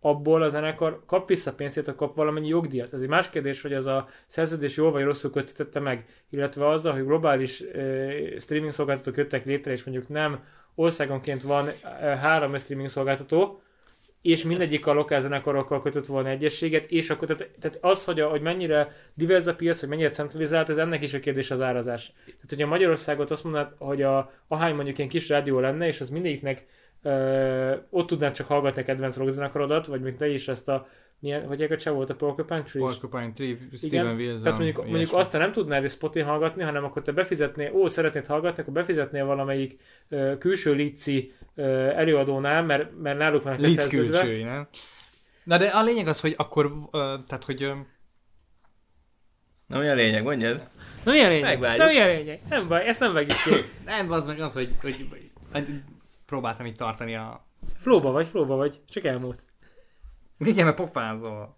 abból a zenekar kap vissza pénzt, illetve kap valamennyi jogdíjat. Ez egy más kérdés, hogy az a szerződés jól vagy rosszul kötötte meg, illetve azzal, hogy globális uh, streaming szolgáltatók jöttek létre, és mondjuk nem országonként van uh, három streaming szolgáltató, és mindegyik a lokál zenekarokkal kötött volna egyességet, és akkor tehát, tehát az, hogy, a, hogy mennyire divers a piac, hogy mennyire centralizált, ez ennek is a kérdés az árazás. Tehát, hogyha Magyarországot azt mondnád, hogy a, ahány mondjuk ilyen kis rádió lenne, és az mindegyiknek ö, ott tudnád csak hallgatni a kedvenc rockzenekarodat, vagy mint te is ezt a milyen, hogy a volt a Porcupine Trees? Porcupine Tree, Steven Wilson. Tehát mondjuk, mondjuk ilyesmi. azt te nem tudnád Spotin hallgatni, hanem akkor te befizetnél, ó, szeretnéd hallgatni, akkor befizetnél valamelyik ö, külső lici ö, előadónál, mert, mert náluk van Litz külsői, nem? Na de a lényeg az, hogy akkor, uh, tehát hogy uh, Na mi a lényeg, mondjad? Na milyen lényeg? Megvárjuk. Na milyen lényeg? Nem baj, ezt nem vágjuk ki. nem, az meg az, hogy, hogy, hogy próbáltam itt tartani a... Flóba vagy, flóba vagy, csak elmúlt. Igen, mert pofázol.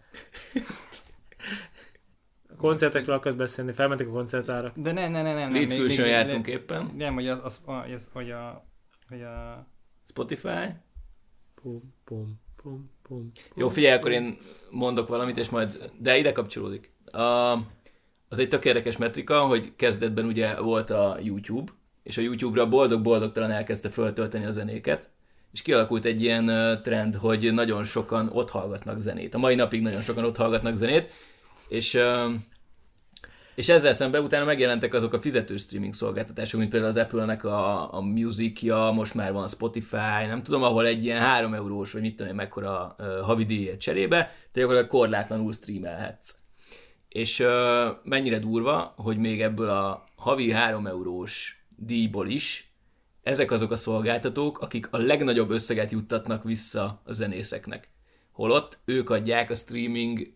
A koncertekről akarsz beszélni, felmentek a koncertára. De ne, ne, ne, nem. Litz még- külsőn jártunk éppen. Nem, hogy az, az, az, hogy a, hogy a... Spotify. Pum, pum, pum, pum. Jó, figyelj, akkor én mondok valamit, és majd, de ide kapcsolódik. A, az egy tök érdekes metrika, hogy kezdetben ugye volt a YouTube, és a YouTube-ra boldog-boldogtalan elkezdte föltölteni a zenéket, és kialakult egy ilyen trend, hogy nagyon sokan ott hallgatnak zenét. A mai napig nagyon sokan ott hallgatnak zenét, és, és ezzel szemben utána megjelentek azok a fizetős streaming szolgáltatások, mint például az Apple-nek a, a Musicja, most már van Spotify, nem tudom, ahol egy ilyen 3 eurós, vagy mit tudom én, mekkora ö, havidíjért cserébe, te gyakorlatilag korlátlanul streamelhetsz. És mennyire durva, hogy még ebből a havi 3 eurós díjból is ezek azok a szolgáltatók, akik a legnagyobb összeget juttatnak vissza a zenészeknek. Holott ők adják a streaming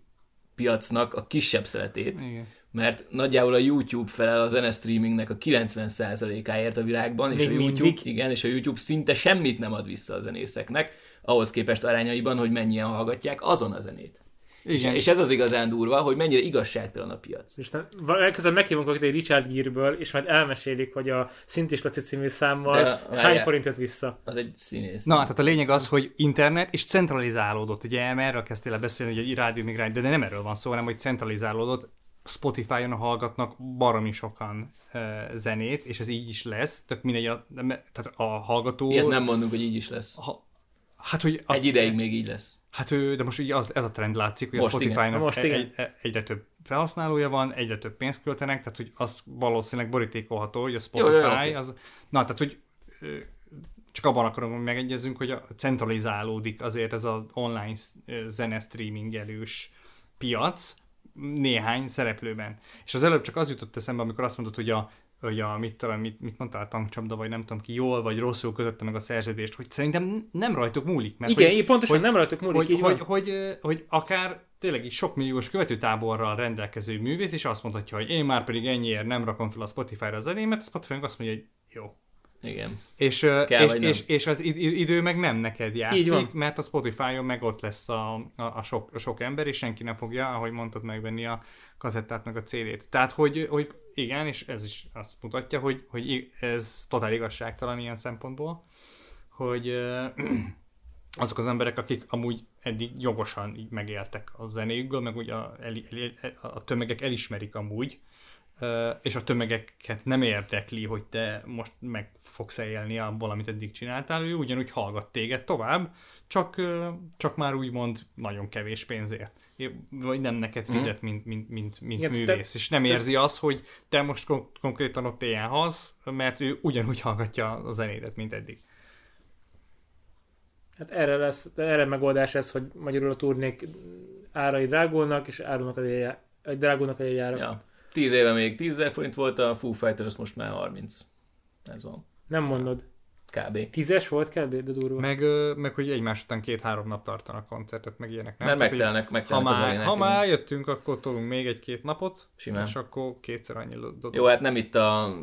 piacnak a kisebb szeletét, Igen. mert nagyjából a YouTube felel a zenestreamingnek a 90%-áért a világban, és Még a YouTube, mindig? igen, és a YouTube szinte semmit nem ad vissza a zenészeknek, ahhoz képest arányaiban, hogy mennyien hallgatják azon a zenét. Igen. És ez az igazán durva, hogy mennyire igazságtalan a piac. Isten, legközelebb meghívunk őket egy Richard Gere-ből, és majd elmesélik, hogy a Szintis Laci című számmal De, hány várjál. forint jött vissza. Az egy színész. Na, tehát a lényeg az, hogy internet és centralizálódott. Ugye erről kezdtél beszélni, hogy egy rádió de nem erről van szó, hanem hogy centralizálódott. Spotify-on hallgatnak baromi sokan uh, zenét, és ez így is lesz, tök mindegy, a, tehát a hallgató... Ilyet nem mondunk, hogy így is lesz. Ha, hát, hogy a, Egy ideig még így lesz. Hát ő, de most ugye az, ez a trend látszik, hogy Most a. Spotify-nak Most egy, egy, egyre több felhasználója van, egyre több pénzt költenek, tehát hogy az valószínűleg borítékolható, hogy a Spotify jó, oké. az... Na, tehát hogy csak abban akarom, hogy megegyezünk, hogy a, centralizálódik azért ez az online zene streamingelős piac néhány szereplőben. És az előbb csak az jutott eszembe, amikor azt mondod, hogy a hogy a, mit, tudom, mit, mit mondtál, tankcsapda, vagy nem tudom ki, jól vagy rosszul kötötte meg a szerződést, hogy szerintem nem rajtuk múlik. Mert Igen, hogy, pontosan hogy- nem rajtuk múlik, hogy, így hogy, van. hogy, hogy, hogy akár tényleg így sok milliós követőtáborral rendelkező művész, és azt mondhatja, hogy én már pedig ennyiért nem rakom fel a Spotify-ra az zenémet, a Spotify azt mondja, hogy jó. Igen. És, Kell, és, és, és az id- idő meg nem neked játszik, mert a Spotify-on meg ott lesz a, a, a, sok, a sok ember, és senki nem fogja, ahogy mondtad, megvenni a kazettát meg a CD-t. Tehát, hogy, hogy igen, és ez is azt mutatja, hogy, hogy ez totál igazságtalan ilyen szempontból, hogy azok az emberek, akik amúgy eddig jogosan így megéltek a zenéjükből, meg úgy a, el, a tömegek elismerik amúgy, és a tömegeket nem érdekli, hogy te most meg fogsz élni abból, amit eddig csináltál, ő ugyanúgy hallgat téged tovább, csak, csak már úgymond nagyon kevés pénzért. Vagy nem neked fizet, mint, mint, mint, mint Igen, te- művész, és nem érzi azt, hogy te most kon- konkrétan ott éljen hasz, mert ő ugyanúgy hallgatja a zenédet, mint eddig. Hát erre lesz, erre megoldás ez, hogy magyarul a turnék árai drágulnak, és árulnak a vagy drágulnak a jegyárak. Ja. 10 éve még 10 ezer forint volt, a Foo Fighters most már 30. Ez van. Nem mondod. Kb. Tízes volt kb. de durva. Meg, meg hogy egymás után két-három nap tartanak koncertet, meg ilyenek. Nem? Mert Tehát, megtelnek, ha megtelnek az már, ha már jöttünk, akkor tolunk még egy-két napot, Simán. és akkor kétszer annyi dobunk. Jó, hát nem itt a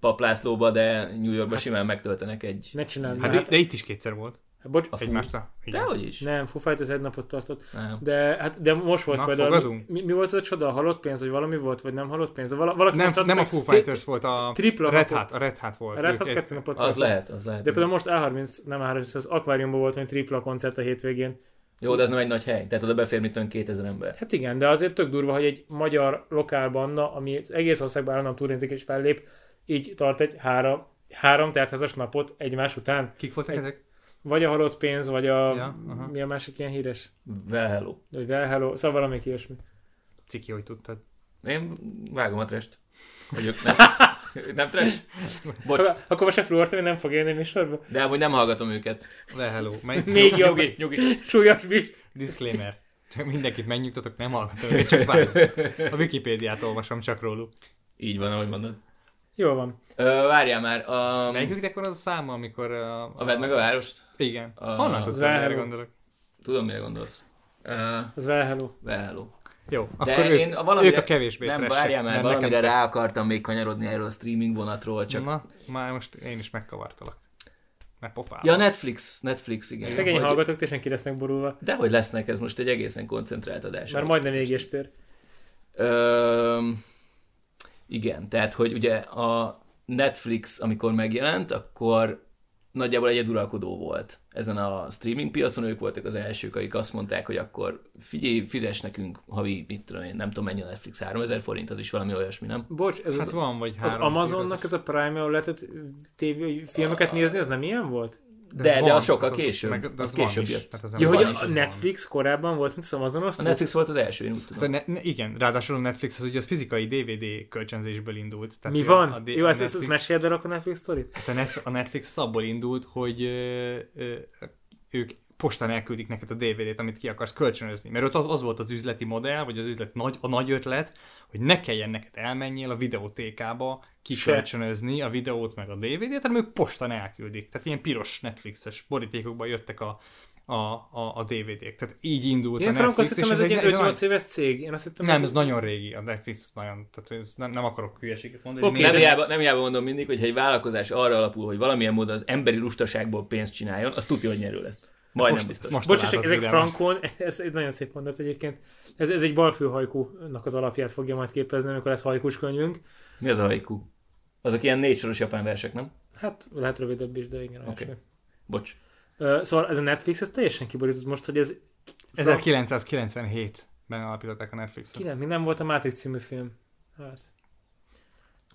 Paplászlóba, de New Yorkba simán megtöltenek egy... Ne csináld Hát, de, de itt is kétszer volt. Hát, bocs, A Egymásra. Igen. Dehogy is. nem, Foo Fighters egy napot tartott. Nem. De, hát, de most volt Na, például, fogadunk? mi, mi, volt az a csoda, a halott pénz, vagy valami volt, vagy nem halott pénz? De vala, valaki Nem, nem a Foo hogy- Fighters volt, a tripla Red. Hat, a Red Hat volt. A Red Hat egy- kettő napot Az tartott. lehet, az lehet. De például most A30, nem A30, az akváriumban volt egy tripla koncert a hétvégén. Jó, de ez nem egy nagy hely. Tehát oda befér mit tudom, 2000 ember. Hát igen, de azért tök durva, hogy egy magyar lokál banda, ami az egész országban állandóan turnézik és fellép, így tart egy három, három teltházas napot egymás után. Kik voltak ezek? Vagy a halott pénz, vagy a... Ja, aha. mi a másik ilyen híres? Well, hello. Vagy Well Hello, szóval valamelyik ilyesmi. Ciki, hogy tudtad. Én vágom a trest. Vagy ők nem. nem trash? Bocs, Akkor- Akkor most se fluortam, hogy nem fog élni a műsorba. de amúgy nem hallgatom őket. Le, hello. Mely... Még jobb. Nyugi, nyugi. Súlyos bírt. Disclaimer. Csak mindenkit megnyugtatok, nem hallgatom őket, csak vágom. A Wikipédiát olvasom csak róluk. Így van, ahogy mondod. Jó van. Ö, várjál már, a... Melyiküknek van az a száma, amikor... A, A vedd meg a várost? Igen. A- Honnan erre Város. gondolok? Tudom, mire gondolsz. Uh, Az Well Hello. well, hello. Jó, De akkor én ők, a valamire, ők a kevésbé Nem, várjál már, valamire nekem rá akartam még kanyarodni erről a streaming vonatról, csak... Na, már most én is megkavartalak. Mert pofálom. Ja, Netflix, Netflix, igen. Szegény Hogy- hallgatók teljesen ki lesznek borulva. De hogy lesznek, ez most egy egészen koncentrált adás. Már majdnem égéstér. Ö, igen, tehát hogy ugye a Netflix, amikor megjelent, akkor nagyjából egyeduralkodó volt ezen a streaming piacon, ők voltak az elsők, akik azt mondták, hogy akkor figyelj, fizes nekünk havi, mit tudom én, nem tudom mennyi a Netflix, 3000 forint, az is valami olyasmi, nem? Bocs, ez Hát az, van, vagy az. Amazonnak az... ez a Prime, ahol lehetett TV filmeket nézni, ez nem ilyen volt? De, de, van, az sokkal az- később. meg- de az az van később is, jött. az Ja, van hogy a Netflix korábban volt, mint az Amazonos? A Netflix volt az első, én úgy tudom. Ne, ne, igen, ráadásul a Netflix az ugye az fizikai DVD kölcsönzésből indult. Tehát Mi van? A, D- Jó, a ezt, Netflix, meséld el akkor a Netflix sztorit? hát a, Net, a Netflix abból indult, hogy ö, ö, ők postán elküldik neked a DVD-t, amit ki akarsz kölcsönözni. Mert ott az, az volt az üzleti modell, vagy az üzlet nagy, a nagy ötlet, hogy ne kelljen neked elmenjél a videótékába kikölcsönözni a videót meg a DVD-t, hanem ők postán elküldik. Tehát ilyen piros Netflixes borítékokban jöttek a, a, a, a DVD-k. Tehát így indult Én a frankon azt Netflix. hittem, ez egy ilyen nagy- 5-8 éves cég. Én azt hittem, nem, ez nagyon régi, a Netflix nagyon, tehát ez nem, nem akarok hülyeséget mondani. Oké, Nézd- Nem hiába, nem hiába mondom mindig, hogy ha egy vállalkozás arra alapul, hogy valamilyen módon az emberi lustaságból pénzt csináljon, az tudja, hogy nyerő lesz. Majdnem most- biztos. most- Bocs, ezek frankon, ez egy nagyon szép mondat egyébként. Ez, ez egy balfőhajkúnak az alapját fogja majd képezni, amikor lesz hajkus könyvünk. Mi az a haiku? Azok ilyen négy soros japán versek, nem? Hát lehet rövidebb is, de igen. Oké. Okay. Bocs. Szóval ez a Netflix, ez teljesen kiborított most, hogy ez... 1997-ben alapították a Netflixet. Ki nem, még nem volt a Matrix című film. Hát.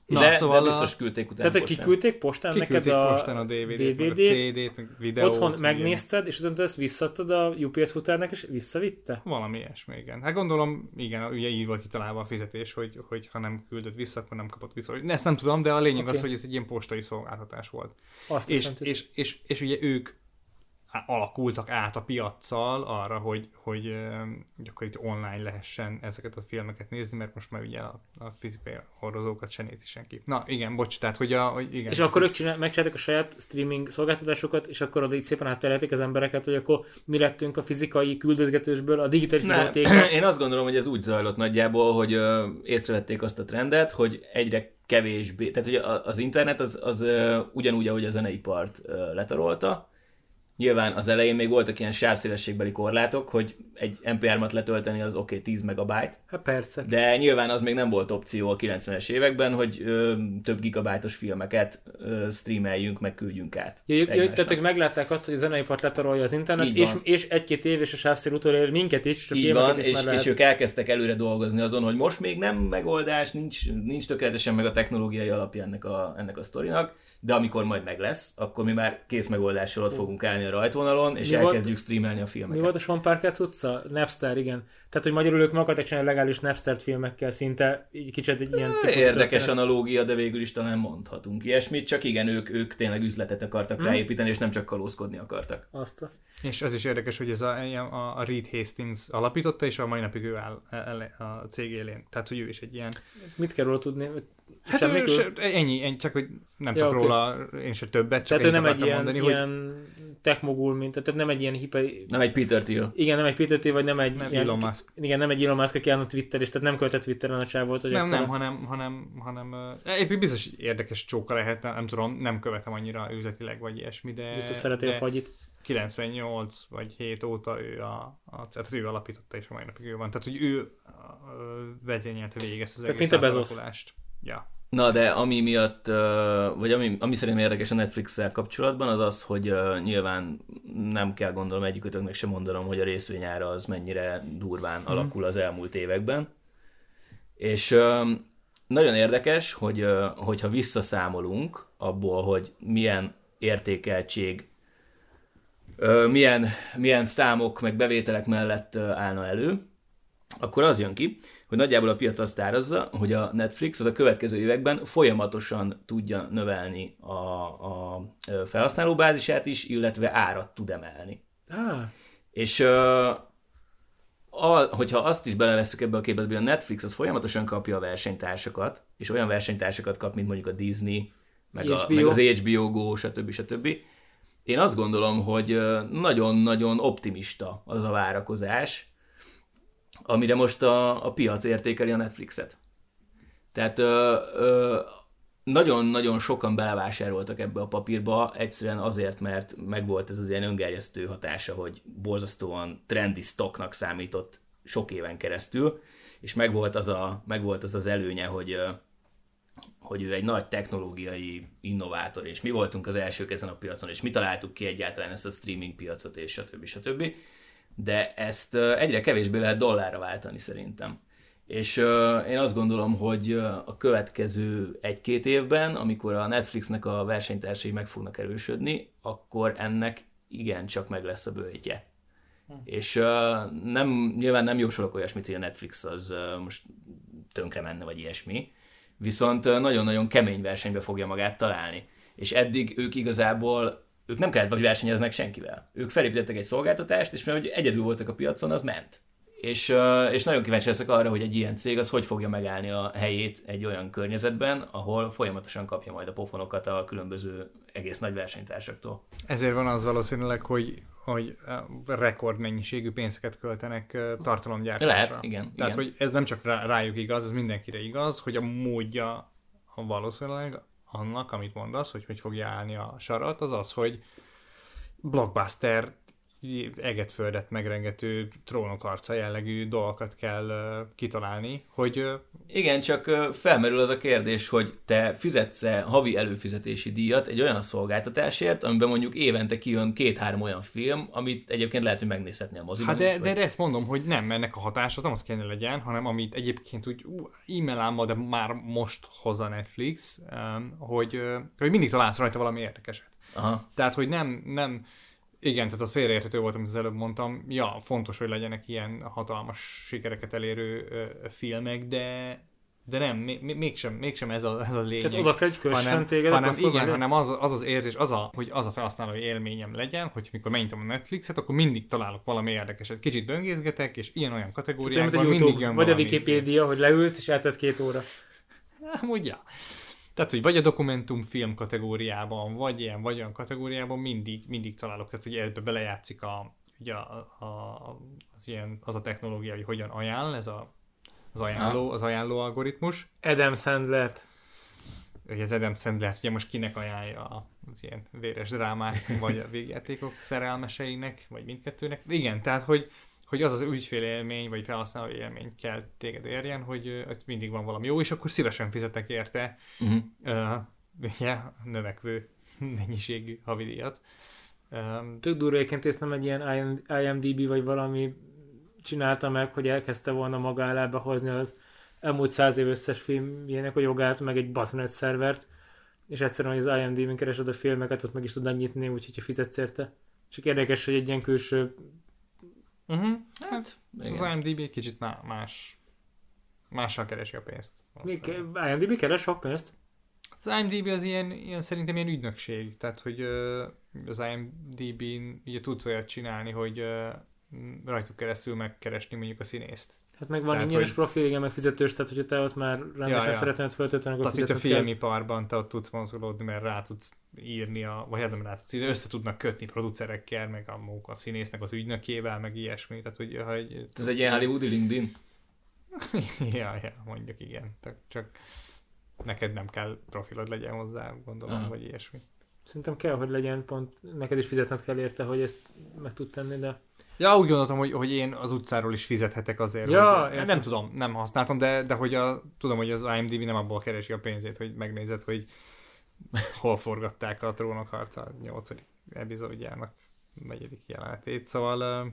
Na, de, szóval de biztos küldték utána. Tehát, hogy postán. kiküldték postán Kiküldték neked a postán a DVD-t, DVD-t, CD-t, meg videót. otthon meg megnézted, és utána ezt visszadtad a UPS futárnak, és visszavitte? Valami ilyesmi, igen. Hát gondolom, igen, ugye így volt kitalálva a fizetés, hogy, hogy ha nem küldött vissza, akkor nem kapott vissza. Ezt nem tudom, de a lényeg Oké. az, hogy ez egy ilyen postai szolgáltatás volt. Azt És, hogy- és, és, és ugye ők alakultak át a piaccal arra, hogy, hogy, hogy akkor itt online lehessen ezeket a filmeket nézni, mert most már ugye a, a fizikai hordozókat se nézi senki. Na igen, bocs, tehát hogy, a, hogy igen. És akkor ők csinál, megcsináltak a saját streaming szolgáltatásokat, és akkor oda így szépen átterelték az embereket, hogy akkor mi lettünk a fizikai küldözgetősből a digitális Nem. videótékba. Én azt gondolom, hogy ez úgy zajlott nagyjából, hogy ö, észrevették azt a trendet, hogy egyre kevésbé, tehát a- az internet az, az ö, ugyanúgy, ahogy a zeneipart ö, letarolta, Nyilván az elején még voltak ilyen sávszélességbeli korlátok, hogy egy MP3-at letölteni az oké okay, 10 megabyte, Hát persze. de nyilván az még nem volt opció a 90-es években, hogy ö, több gigabájtos filmeket ö, streameljünk, meg küldjünk át. Egymásnak. tehát ők meglátták azt, hogy a zeneipart letarolja az internet, Így és, van. és egy-két év és a sávszél utolér minket is, és a Így van, is és, és ők elkezdtek előre dolgozni azon, hogy most még nem megoldás, nincs, nincs tökéletesen meg a technológiai alapja ennek a, ennek a sztorinak, de amikor majd meg lesz, akkor mi már kész megoldással ott fogunk állni a rajtvonalon, és Mi volt- elkezdjük streamelni a Mi filmeket. volt a Sean Parker utca? Napster, igen. Tehát, hogy magyarul ők meg akartak csinálni legális Napster filmekkel szinte, így kicsit egy ilyen Érdekes történet. analógia, de végül is talán mondhatunk ilyesmit, csak igen, ők, ők tényleg üzletet akartak Hmm. ráépíteni, és nem csak kalózkodni akartak. Azt a... És az is érdekes, hogy ez a, a, a Reed Hastings alapította, és a mai napig ő áll el- a cég élén. Tehát, hogy ő is egy ilyen... Mit kell róla tudni? Hát semmi se, ennyi, ennyi, csak hogy nem Ja, tudok oké. róla én se többet, csak Tehát ő nem egy ilyen, mondani, ilyen tech mogul, mint, tehát nem egy ilyen hiper... Nem egy Peter Thiel. Igen, nem egy Peter Thiel, vagy nem egy Nem ilyen, Elon Musk. Igen, nem egy Elon Musk, aki áll a Twitter, és tehát nem költett Twitteren a csávót, hogy Nem, nem, hanem, hanem, hanem uh, épp biztos érdekes csóka lehet, nem, nem tudom, nem követem annyira üzletileg, vagy ilyesmi, de, Biztos szereti a de fagyit. 98 vagy 7 óta ő a, a tehát ő alapította, és a mai napig ő van. Tehát, hogy ő vezényelte végig ezt az Tehát egész mint a. Ja. Na, de ami miatt, vagy ami, ami szerintem érdekes a Netflix-szel kapcsolatban, az az, hogy nyilván nem kell gondolom egyikőtöknek sem mondanom, hogy a részvényára az mennyire durván alakul az elmúlt években. És nagyon érdekes, hogy hogyha visszaszámolunk abból, hogy milyen értékeltség, milyen, milyen számok meg bevételek mellett állna elő, akkor az jön ki, hogy nagyjából a piac azt árazza, hogy a Netflix az a következő években folyamatosan tudja növelni a, a felhasználóbázisát is, illetve árat tud emelni. Ah, És a, hogyha azt is beleveszünk ebbe a képbe, hogy a Netflix az folyamatosan kapja a versenytársakat, és olyan versenytársakat kap, mint mondjuk a Disney, meg, a, meg az HBO Go, stb. stb. Én azt gondolom, hogy nagyon-nagyon optimista az a várakozás, amire most a, a piac értékeli a Netflixet. Tehát nagyon-nagyon sokan belevásároltak ebbe a papírba, egyszerűen azért, mert megvolt ez az ilyen öngerjesztő hatása, hogy borzasztóan trendi stocknak számított sok éven keresztül, és megvolt az a, megvolt az, az előnye, hogy, hogy ő egy nagy technológiai innovátor, és mi voltunk az elsők ezen a piacon, és mi találtuk ki egyáltalán ezt a streaming piacot, és stb. stb. De ezt egyre kevésbé lehet dollárra váltani szerintem. És én azt gondolom, hogy a következő egy-két évben, amikor a Netflixnek a versenytársai meg fognak erősödni, akkor ennek igencsak meg lesz a bőjtje. És ö, nem, nyilván nem jósolok olyasmit, hogy a Netflix az most tönkre menne, vagy ilyesmi, viszont nagyon-nagyon kemény versenybe fogja magát találni. És eddig ők igazából, ők nem kellett, vagy versenyeznek senkivel. Ők felépítettek egy szolgáltatást, és mert hogy egyedül voltak a piacon, az ment. És, és nagyon kíváncsi leszek arra, hogy egy ilyen cég az hogy fogja megállni a helyét egy olyan környezetben, ahol folyamatosan kapja majd a pofonokat a különböző egész nagy versenytársaktól. Ezért van az valószínűleg, hogy, hogy eh, rekordmennyiségű pénzeket költenek tartalomgyártásra. Lehet, igen, Tehát, igen. hogy ez nem csak rá, rájuk igaz, ez mindenkire igaz, hogy a módja valószínűleg annak, amit mondasz, hogy hogy fogja állni a sarat, az az, hogy blockbuster eget földet megrengető trónok arca jellegű dolgokat kell uh, kitalálni, hogy uh, Igen, csak felmerül az a kérdés, hogy te fizetsz-e havi előfizetési díjat egy olyan szolgáltatásért, amiben mondjuk évente kijön két-három olyan film, amit egyébként lehet, hogy megnézhetni a moziban Hát de, is, de, vagy... de ezt mondom, hogy nem, ennek a hatás az nem az kellene legyen, hanem amit egyébként úgy ú, e-mail álma, de már most hoz a Netflix, um, hogy, hogy mindig találsz rajta valami érdekeset. Aha. Tehát, hogy nem, nem igen, tehát az félreérthető volt, amit az előbb mondtam. Ja, fontos, hogy legyenek ilyen hatalmas sikereket elérő ö, filmek, de de nem, még, még- mégsem, mégsem ez a, ez a lényeg. Tehát oda kell, hogy hanem, téged, hanem igen, hanem az, az az érzés, az, a, hogy az a felhasználói élményem legyen, hogy mikor megnyitom a Netflixet, akkor mindig találok valami érdekeset. Kicsit böngészgetek, és ilyen-olyan kategóriákban mindig YouTube, jön vagy a. Wikipédia, hogy leülsz, és eltett két óra. Amúgy, ja. Tehát, hogy vagy a dokumentumfilm kategóriában, vagy ilyen, vagy olyan kategóriában mindig, mindig találok. Tehát, hogy ebbe belejátszik a, ugye a, a, az, ilyen, az a technológia, hogy hogyan ajánl, ez a, az ajánló, az ajánló algoritmus. Adam Sandlert. Hogy az Adam Sandler, ugye most kinek ajánlja az ilyen véres drámák, vagy a végjátékok szerelmeseinek, vagy mindkettőnek. Igen, tehát, hogy, hogy az az ügyfél élmény, vagy felhasználó élmény kell téged érjen, hogy ott mindig van valami jó, és akkor szívesen fizetek érte Uh-huh. uh, ugye, növekvő mennyiségű havidíjat. Um, Tök durva egyébként ezt nem egy ilyen IM- IMDB vagy valami csinálta meg, hogy elkezdte volna maga alá behozni az elmúlt száz év összes filmjének a jogát, meg egy baszonet szervert, és egyszerűen, hogy az IMDb-n keresed a filmeket, ott meg is tudod nyitni, úgyhogy ha fizetsz érte. Csak érdekes, hogy egy ilyen külső... uh-huh. Hát, Igen. az IMDb kicsit má- más, mással keresi a pénzt. Mi, IMDb keres sok pénzt? Az IMDb az ilyen, ilyen szerintem ilyen ügynökség, tehát hogy az IMDb-n ugye tudsz olyat csinálni, hogy rajtuk keresztül megkeresni mondjuk a színészt. Hát meg van Tehát, ingyenes hogy- profil, igen, meg fizetős, tehát hogyha te ott már rendesen Ja, ja. szeretnéd föltölteni, akkor Tehát itt a filmiparban te ott tudsz mozgolódni, mert rá tudsz írni, a, vagy hát nem rá tudsz írni, össze tudnak kötni producerekkel, meg a, a színésznek az ügynökével, meg ilyesmi. Tehát, hogy, hogy Ez egy ilyen Hollywoodi LinkedIn. ja, ja, mondjuk igen. Tehát csak neked nem kell profilod legyen hozzá, gondolom, Aha. vagy ilyesmi. Szerintem kell, hogy legyen pont, neked is fizetned kell érte, hogy ezt meg tud tenni, de Ja, úgy gondoltam, hogy, hogy én az utcáról is fizethetek azért. Ja, hogy, értem. nem tudom, nem használtam, de, de hogy a, tudom, hogy az IMDb nem abból keresi a pénzét, hogy megnézed, hogy hol forgatták a Trónok harca 8. epizódjának negyedik jelenetét. Szóval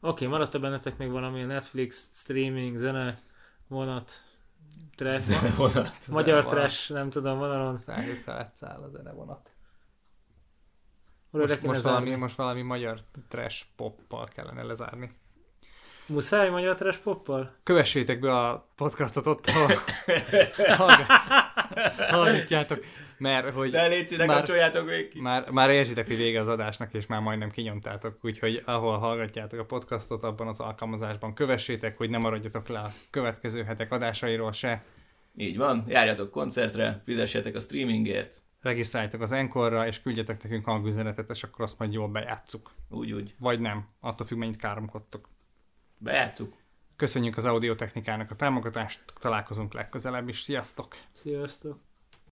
uh, oké, maradt-e bennetek még valami Netflix, streaming, zene, vonat, trash, Vonat. magyar vonat. trash, nem tudom, vonalon. Száll a zenevonat. Oda Most, most, valami, most valami magyar trash poppal kellene lezárni. Muszáj magyar trash poppal? Kövessétek be a podcastot ott, ahol hallgat- hallgatjátok, mert hogy De légy színe, Már- még ki. már, már érzitek, hogy vége az adásnak, és már majdnem kinyomtátok, úgyhogy ahol hallgatjátok a podcastot, abban az alkalmazásban kövessétek, hogy ne maradjatok le a következő hetek adásairól se. Így van, járjatok koncertre, fizessetek a streamingért. Regisztráljatok az Enkorra, és küldjetek nekünk hangüzenetet, és akkor azt majd jól bejátszuk. Úgy, úgy. Vagy nem, attól függ, mennyit káromkodtok. Bejátszuk. Köszönjük az audiotechnikának a támogatást, találkozunk legközelebb is, sziasztok! Sziasztok!